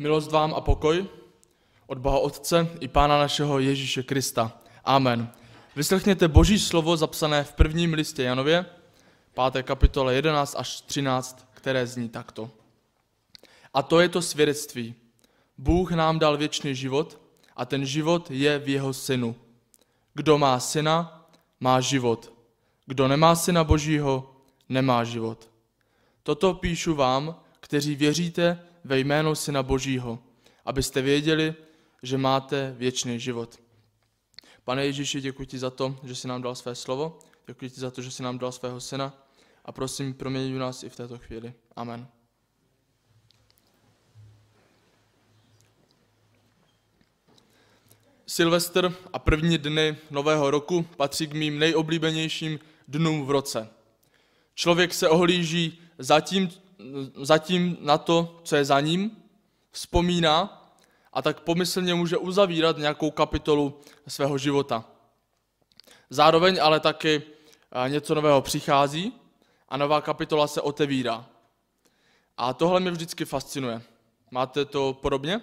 Milost vám a pokoj od Boha Otce i Pána našeho Ježíše Krista. Amen. Vyslechněte Boží slovo zapsané v prvním listě Janově, 5. kapitole 11 až 13, které zní takto. A to je to svědectví. Bůh nám dal věčný život a ten život je v jeho synu. Kdo má syna, má život. Kdo nemá syna Božího, nemá život. Toto píšu vám, kteří věříte ve jméno Syna Božího, abyste věděli, že máte věčný život. Pane Ježíši, děkuji ti za to, že jsi nám dal své slovo, děkuji ti za to, že jsi nám dal svého syna a prosím, proměňuj nás i v této chvíli. Amen. Silvestr a první dny nového roku patří k mým nejoblíbenějším dnům v roce. Člověk se ohlíží zatím, zatím na to, co je za ním, vzpomíná a tak pomyslně může uzavírat nějakou kapitolu svého života. Zároveň ale taky něco nového přichází a nová kapitola se otevírá. A tohle mě vždycky fascinuje. Máte to podobně?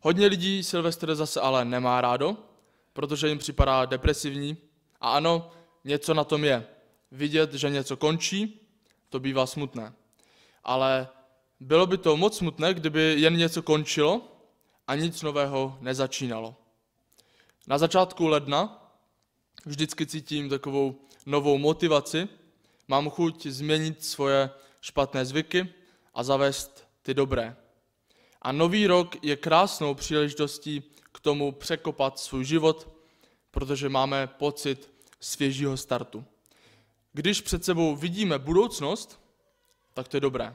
Hodně lidí Silvestr zase ale nemá rádo, protože jim připadá depresivní. A ano, něco na tom je. Vidět, že něco končí, to bývá smutné. Ale bylo by to moc smutné, kdyby jen něco končilo a nic nového nezačínalo. Na začátku ledna vždycky cítím takovou novou motivaci, mám chuť změnit svoje špatné zvyky a zavést ty dobré. A nový rok je krásnou příležitostí k tomu překopat svůj život, protože máme pocit svěžího startu. Když před sebou vidíme budoucnost, tak to je dobré.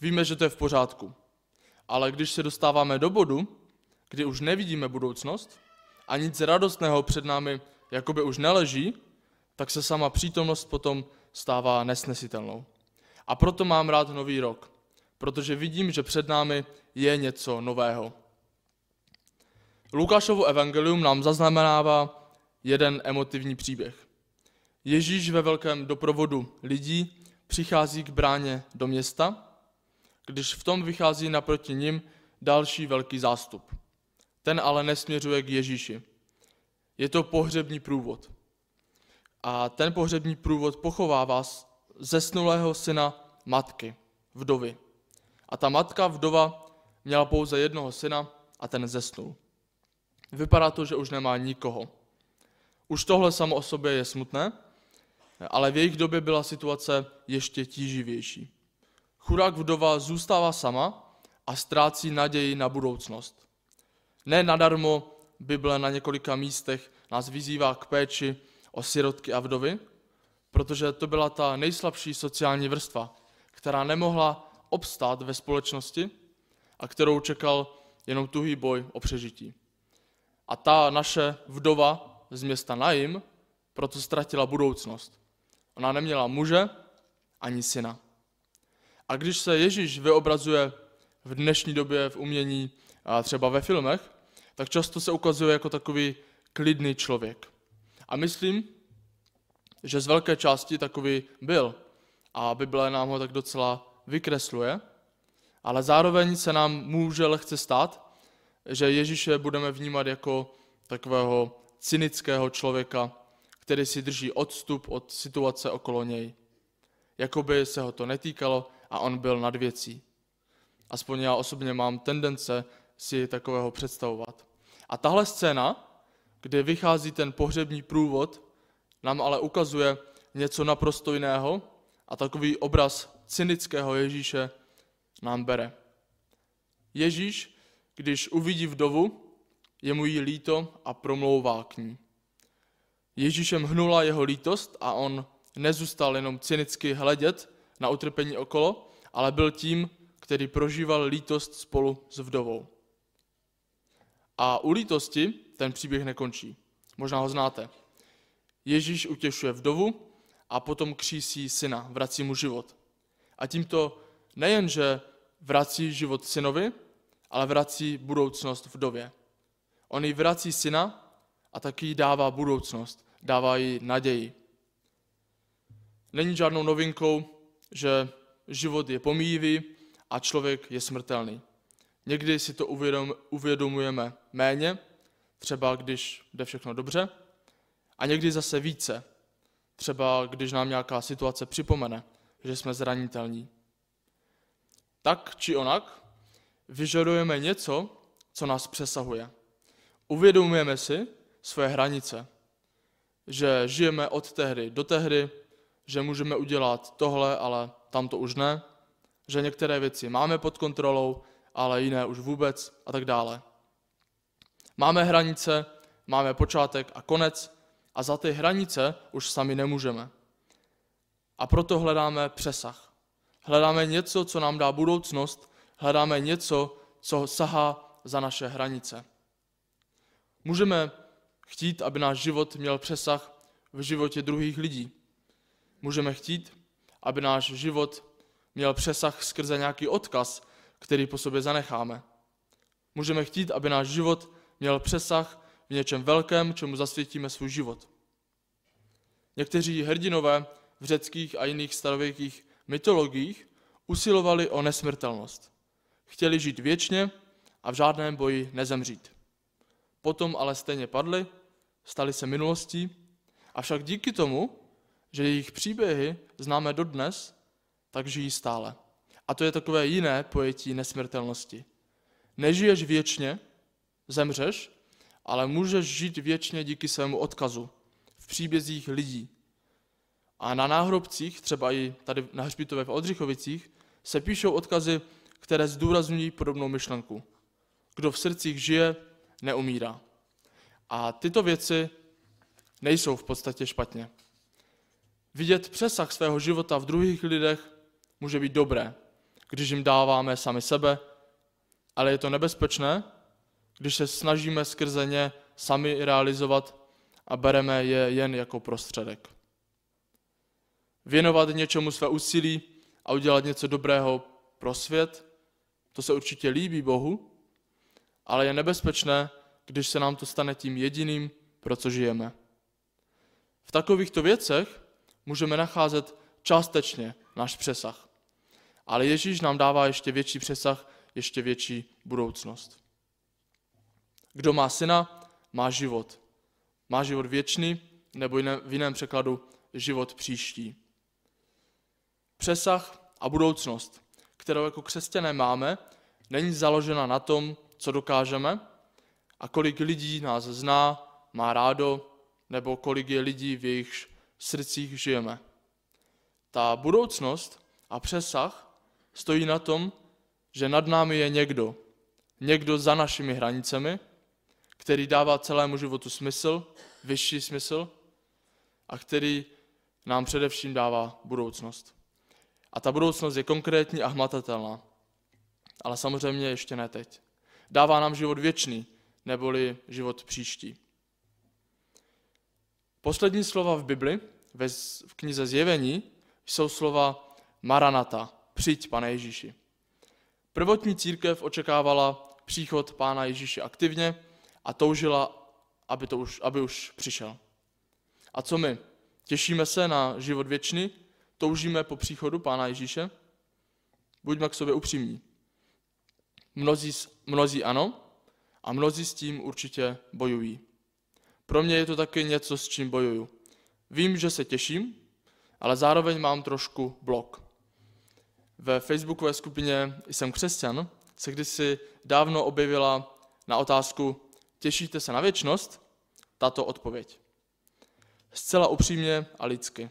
Víme, že to je v pořádku. Ale když se dostáváme do bodu, kdy už nevidíme budoucnost a nic radostného před námi jakoby už neleží, tak se sama přítomnost potom stává nesnesitelnou. A proto mám rád nový rok, protože vidím, že před námi je něco nového. Lukášovo evangelium nám zaznamenává jeden emotivní příběh. Ježíš ve velkém doprovodu lidí přichází k bráně do města, když v tom vychází naproti nim další velký zástup. Ten ale nesměřuje k Ježíši. Je to pohřební průvod. A ten pohřební průvod pochovává zesnulého syna matky, vdovy. A ta matka, vdova, měla pouze jednoho syna a ten zesnul. Vypadá to, že už nemá nikoho. Už tohle samo o sobě je smutné, ale v jejich době byla situace ještě tíživější. Chudák vdova zůstává sama a ztrácí naději na budoucnost. Ne nadarmo Bible na několika místech nás vyzývá k péči o sirotky a vdovy, protože to byla ta nejslabší sociální vrstva, která nemohla obstát ve společnosti a kterou čekal jenom tuhý boj o přežití. A ta naše vdova z města Najim proto ztratila budoucnost. Ona neměla muže ani syna. A když se Ježíš vyobrazuje v dnešní době v umění, a třeba ve filmech, tak často se ukazuje jako takový klidný člověk. A myslím, že z velké části takový byl. A Bible nám ho tak docela vykresluje. Ale zároveň se nám může lehce stát, že Ježíše budeme vnímat jako takového cynického člověka, který si drží odstup od situace okolo něj. Jakoby se ho to netýkalo a on byl nad věcí. Aspoň já osobně mám tendence si takového představovat. A tahle scéna, kde vychází ten pohřební průvod, nám ale ukazuje něco naprosto jiného a takový obraz cynického Ježíše nám bere. Ježíš, když uvidí vdovu, je mu jí líto a promlouvá k ní. Ježíšem hnula jeho lítost a on nezůstal jenom cynicky hledět na utrpení okolo, ale byl tím, který prožíval lítost spolu s vdovou. A u lítosti ten příběh nekončí. Možná ho znáte. Ježíš utěšuje vdovu a potom křísí syna, vrací mu život. A tímto nejenže vrací život synovi, ale vrací budoucnost vdově. On jí vrací syna a taky jí dává budoucnost, dává jí naději. Není žádnou novinkou, že život je pomíjivý a člověk je smrtelný. Někdy si to uvědom, uvědomujeme méně, třeba když jde všechno dobře, a někdy zase více, třeba když nám nějaká situace připomene, že jsme zranitelní. Tak či onak vyžadujeme něco, co nás přesahuje. Uvědomujeme si své hranice, že žijeme od tehdy do tehdy, že můžeme udělat tohle, ale tamto už ne, že některé věci máme pod kontrolou, ale jiné už vůbec a tak dále. Máme hranice, máme počátek a konec a za ty hranice už sami nemůžeme. A proto hledáme přesah. Hledáme něco, co nám dá budoucnost, hledáme něco, co sahá za naše hranice. Můžeme chtít, aby náš život měl přesah v životě druhých lidí. Můžeme chtít, aby náš život měl přesah skrze nějaký odkaz, který po sobě zanecháme. Můžeme chtít, aby náš život měl přesah v něčem velkém, čemu zasvětíme svůj život. Někteří hrdinové v řeckých a jiných starověkých mytologiích usilovali o nesmrtelnost. Chtěli žít věčně a v žádném boji nezemřít. Potom ale stejně padli, stali se minulostí, avšak díky tomu, že jejich příběhy známe dodnes, tak žijí stále. A to je takové jiné pojetí nesmrtelnosti. Nežiješ věčně, zemřeš, ale můžeš žít věčně díky svému odkazu v příbězích lidí. A na náhrobcích, třeba i tady na hřbitově v Odřichovicích, se píšou odkazy, které zdůrazňují podobnou myšlenku. Kdo v srdcích žije, neumírá. A tyto věci nejsou v podstatě špatně. Vidět přesah svého života v druhých lidech může být dobré, když jim dáváme sami sebe, ale je to nebezpečné, když se snažíme skrze ně sami realizovat a bereme je jen jako prostředek. Věnovat něčemu své úsilí a udělat něco dobrého pro svět, to se určitě líbí Bohu, ale je nebezpečné, když se nám to stane tím jediným, pro co žijeme. V takovýchto věcech můžeme nacházet částečně náš přesah. Ale Ježíš nám dává ještě větší přesah, ještě větší budoucnost. Kdo má syna, má život. Má život věčný, nebo v jiném překladu život příští. Přesah a budoucnost, kterou jako křesťané máme, není založena na tom, co dokážeme a kolik lidí nás zná, má rádo, nebo kolik je lidí v jejich srdcích žijeme. Ta budoucnost a přesah stojí na tom, že nad námi je někdo, někdo za našimi hranicemi, který dává celému životu smysl, vyšší smysl a který nám především dává budoucnost. A ta budoucnost je konkrétní a hmatatelná. Ale samozřejmě ještě ne teď. Dává nám život věčný, neboli život příští. Poslední slova v Bibli, v knize Zjevení, jsou slova Maranata, přijď, pane Ježíši. Prvotní církev očekávala příchod pána Ježíše aktivně a toužila, aby, to už, aby už přišel. A co my? Těšíme se na život věčný? Toužíme po příchodu pána Ježíše? Buďme k sobě upřímní. Mnozí, mnozí ano a mnozí s tím určitě bojují. Pro mě je to taky něco, s čím bojuju. Vím, že se těším, ale zároveň mám trošku blok. Ve facebookové skupině Jsem křesťan se kdysi dávno objevila na otázku Těšíte se na věčnost? Tato odpověď. Zcela upřímně a lidsky.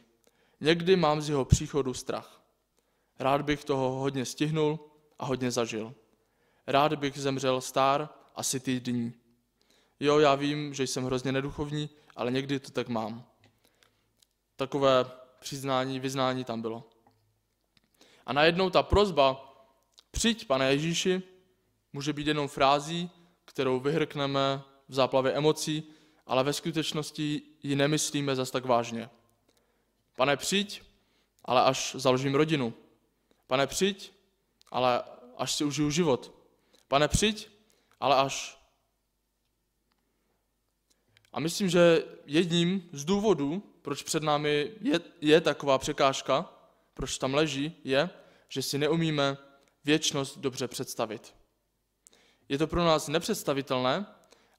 Někdy mám z jeho příchodu strach. Rád bych toho hodně stihnul a hodně zažil. Rád bych zemřel star a sytý dní. Jo, já vím, že jsem hrozně neduchovní, ale někdy to tak mám. Takové přiznání, vyznání tam bylo. A najednou ta prozba, přijď, pane Ježíši, může být jenom frází, kterou vyhrkneme v záplavě emocí, ale ve skutečnosti ji nemyslíme zas tak vážně. Pane, přijď, ale až založím rodinu. Pane, přijď, ale až si užiju život. Pane, přijď, ale až. A myslím, že jedním z důvodů, proč před námi je, je taková překážka, proč tam leží, je, že si neumíme věčnost dobře představit. Je to pro nás nepředstavitelné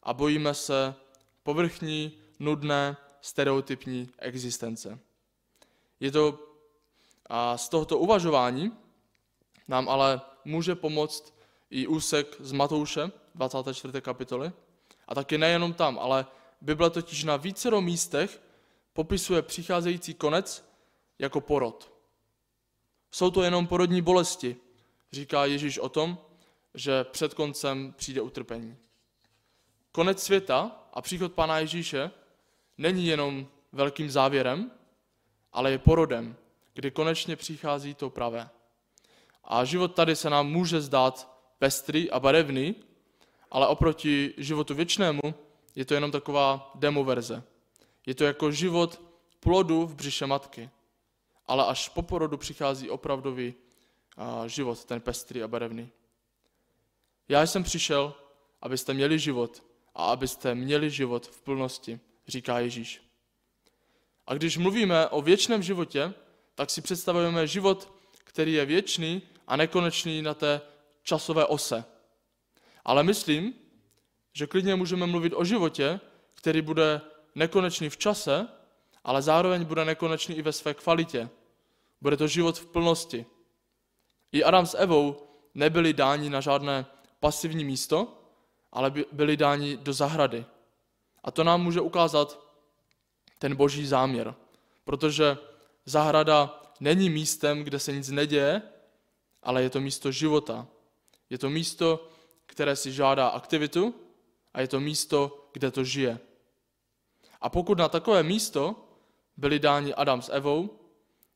a bojíme se povrchní, nudné, stereotypní existence. Je to a z tohoto uvažování nám ale může pomoct i úsek z Matouše, 24. kapitoly. A taky nejenom tam, ale Bible totiž na vícero místech popisuje přicházející konec jako porod. Jsou to jenom porodní bolesti, říká Ježíš o tom, že před koncem přijde utrpení. Konec světa a příchod Pána Ježíše není jenom velkým závěrem, ale je porodem, kdy konečně přichází to pravé. A život tady se nám může zdát pestrý a barevný, ale oproti životu věčnému je to jenom taková demoverze. Je to jako život plodu v břiše matky. Ale až po porodu přichází opravdový život, ten pestrý a barevný. Já jsem přišel, abyste měli život a abyste měli život v plnosti, říká Ježíš. A když mluvíme o věčném životě, tak si představujeme život, který je věčný a nekonečný na té časové ose. Ale myslím, že klidně můžeme mluvit o životě, který bude nekonečný v čase, ale zároveň bude nekonečný i ve své kvalitě. Bude to život v plnosti. I Adam s Evou nebyli dáni na žádné pasivní místo, ale byli dáni do zahrady. A to nám může ukázat ten boží záměr, protože zahrada není místem, kde se nic neděje, ale je to místo života. Je to místo, které si žádá aktivitu a je to místo, kde to žije. A pokud na takové místo byli dáni Adam s Evou,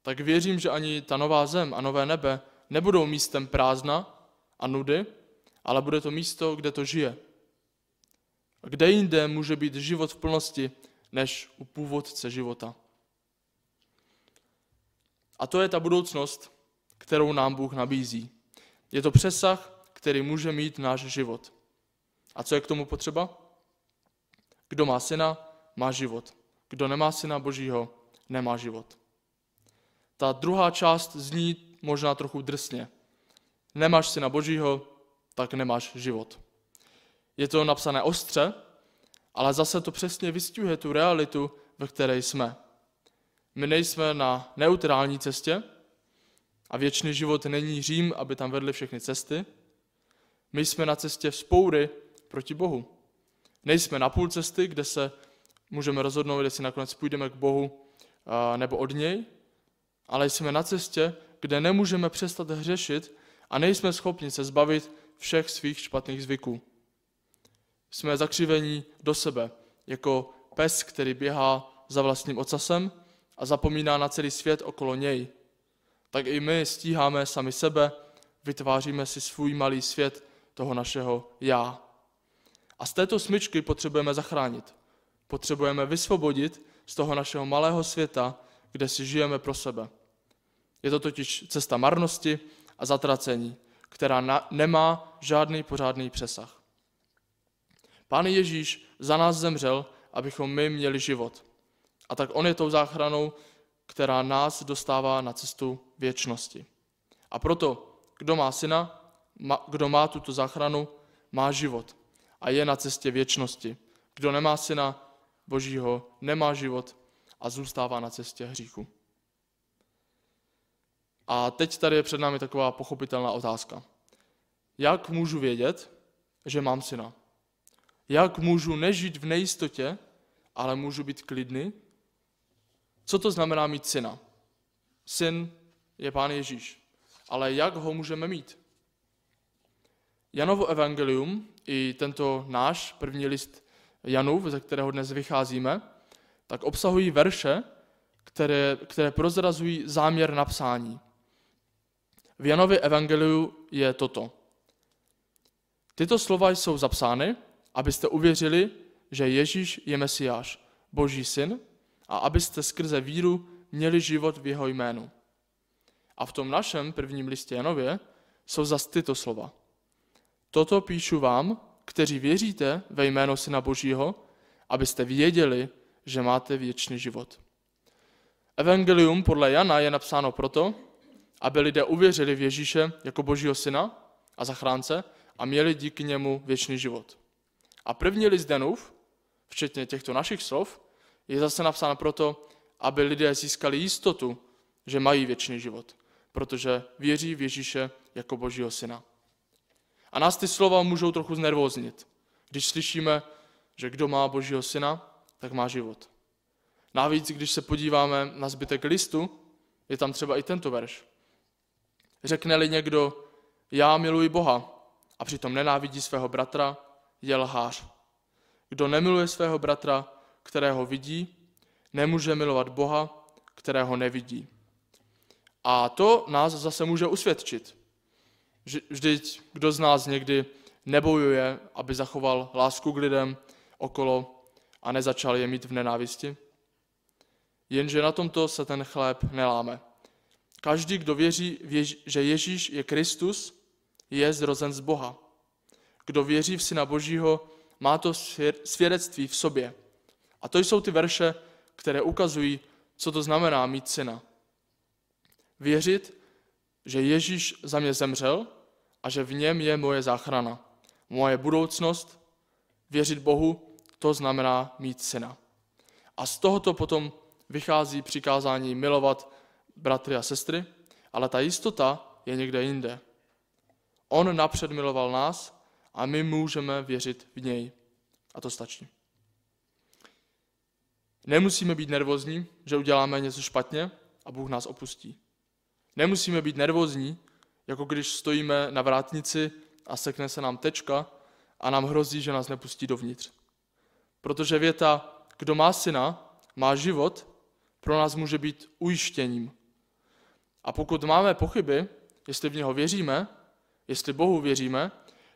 tak věřím, že ani ta nová zem a nové nebe nebudou místem prázdna a nudy, ale bude to místo, kde to žije. A kde jinde může být život v plnosti, než u původce života. A to je ta budoucnost, kterou nám Bůh nabízí. Je to přesah, který může mít náš život. A co je k tomu potřeba? Kdo má syna, má život. Kdo nemá syna Božího, nemá život. Ta druhá část zní možná trochu drsně. Nemáš syna Božího, tak nemáš život. Je to napsané ostře, ale zase to přesně vystihuje tu realitu, ve které jsme. My nejsme na neutrální cestě a věčný život není Řím, aby tam vedly všechny cesty. My jsme na cestě vzpoury proti Bohu. Nejsme na půl cesty, kde se můžeme rozhodnout, jestli nakonec půjdeme k Bohu nebo od něj, ale jsme na cestě, kde nemůžeme přestat hřešit a nejsme schopni se zbavit všech svých špatných zvyků. Jsme zakřivení do sebe, jako pes, který běhá za vlastním ocasem a zapomíná na celý svět okolo něj. Tak i my stíháme sami sebe, vytváříme si svůj malý svět toho našeho já. A z této smyčky potřebujeme zachránit. Potřebujeme vysvobodit z toho našeho malého světa, kde si žijeme pro sebe. Je to totiž cesta marnosti a zatracení, která na, nemá žádný pořádný přesah. Pán Ježíš za nás zemřel, abychom my měli život. A tak on je tou záchranou, která nás dostává na cestu věčnosti. A proto, kdo má syna, kdo má tuto záchranu, má život a je na cestě věčnosti. Kdo nemá syna Božího, nemá život a zůstává na cestě hříchu. A teď tady je před námi taková pochopitelná otázka. Jak můžu vědět, že mám syna? Jak můžu nežít v nejistotě, ale můžu být klidný? Co to znamená mít syna? Syn je Pán Ježíš. Ale jak ho můžeme mít? Janovo evangelium i tento náš první list Janův, ze kterého dnes vycházíme, tak obsahují verše, které, které prozrazují záměr napsání. V Janově evangeliu je toto. Tyto slova jsou zapsány, abyste uvěřili, že Ježíš je Mesiáš, Boží syn, a abyste skrze víru měli život v jeho jménu. A v tom našem prvním listě Janově jsou zase tyto slova. Toto píšu vám, kteří věříte ve jméno Syna Božího, abyste věděli, že máte věčný život. Evangelium podle Jana je napsáno proto, aby lidé uvěřili v Ježíše jako Božího syna a zachránce a měli díky němu věčný život. A první list Denův, včetně těchto našich slov, je zase napsán proto, aby lidé získali jistotu, že mají věčný život, protože věří v Ježíše jako Božího syna. A nás ty slova můžou trochu znervoznit, když slyšíme, že kdo má Božího syna, tak má život. Navíc, když se podíváme na zbytek listu, je tam třeba i tento verš. Řekne-li někdo, já miluji Boha a přitom nenávidí svého bratra, je lhář. Kdo nemiluje svého bratra, kterého vidí, nemůže milovat Boha, kterého nevidí. A to nás zase může usvědčit. Vždyť kdo z nás někdy nebojuje, aby zachoval lásku k lidem okolo a nezačal je mít v nenávisti? Jenže na tomto se ten chléb neláme. Každý, kdo věří, že Ježíš je Kristus, je zrozen z Boha. Kdo věří v Syna Božího, má to svědectví v sobě. A to jsou ty verše, které ukazují, co to znamená mít syna. Věřit, že Ježíš za mě zemřel a že v něm je moje záchrana, moje budoucnost. Věřit Bohu, to znamená mít syna. A z tohoto potom vychází přikázání milovat bratry a sestry, ale ta jistota je někde jinde. On napřed miloval nás a my můžeme věřit v něj. A to stačí. Nemusíme být nervózní, že uděláme něco špatně a Bůh nás opustí. Nemusíme být nervózní, jako když stojíme na vrátnici a sekne se nám tečka a nám hrozí, že nás nepustí dovnitř. Protože věta, kdo má syna, má život, pro nás může být ujištěním. A pokud máme pochyby, jestli v něho věříme, jestli Bohu věříme,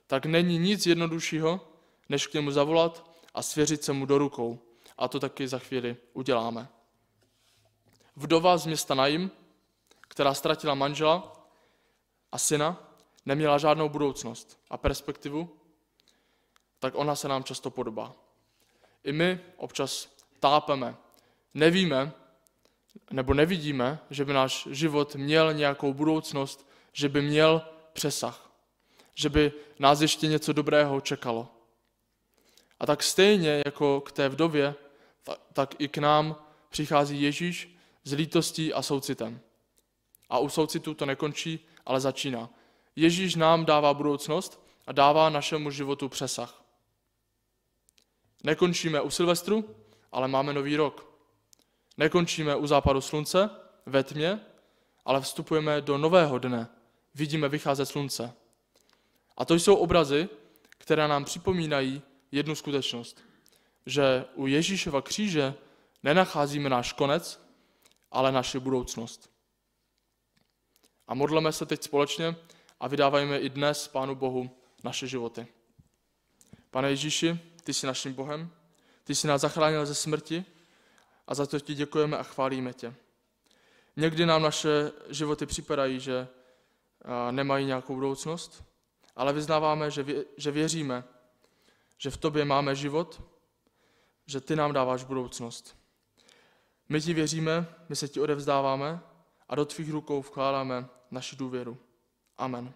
tak není nic jednoduššího, než k němu zavolat a svěřit se mu do rukou. A to taky za chvíli uděláme. Vdova z města Najim, která ztratila manžela a syna, neměla žádnou budoucnost a perspektivu, tak ona se nám často podobá. I my občas tápeme, nevíme nebo nevidíme, že by náš život měl nějakou budoucnost, že by měl přesah, že by nás ještě něco dobrého čekalo. A tak stejně jako k té vdově, tak i k nám přichází Ježíš s lítostí a soucitem. A u soucitu to nekončí, ale začíná. Ježíš nám dává budoucnost a dává našemu životu přesah. Nekončíme u Silvestru, ale máme nový rok. Nekončíme u západu slunce, ve tmě, ale vstupujeme do nového dne. Vidíme vycházet slunce. A to jsou obrazy, které nám připomínají jednu skutečnost, že u Ježíšova kříže nenacházíme náš konec, ale naši budoucnost. A modleme se teď společně a vydávajme i dnes Pánu Bohu naše životy. Pane Ježíši, ty jsi naším Bohem, ty jsi nás zachránil ze smrti a za to ti děkujeme a chválíme tě. Někdy nám naše životy připadají, že nemají nějakou budoucnost, ale vyznáváme, že věříme, že v tobě máme život, že ty nám dáváš budoucnost. My ti věříme, my se ti odevzdáváme a do tvých rukou vkládáme naši důvěru. Amen.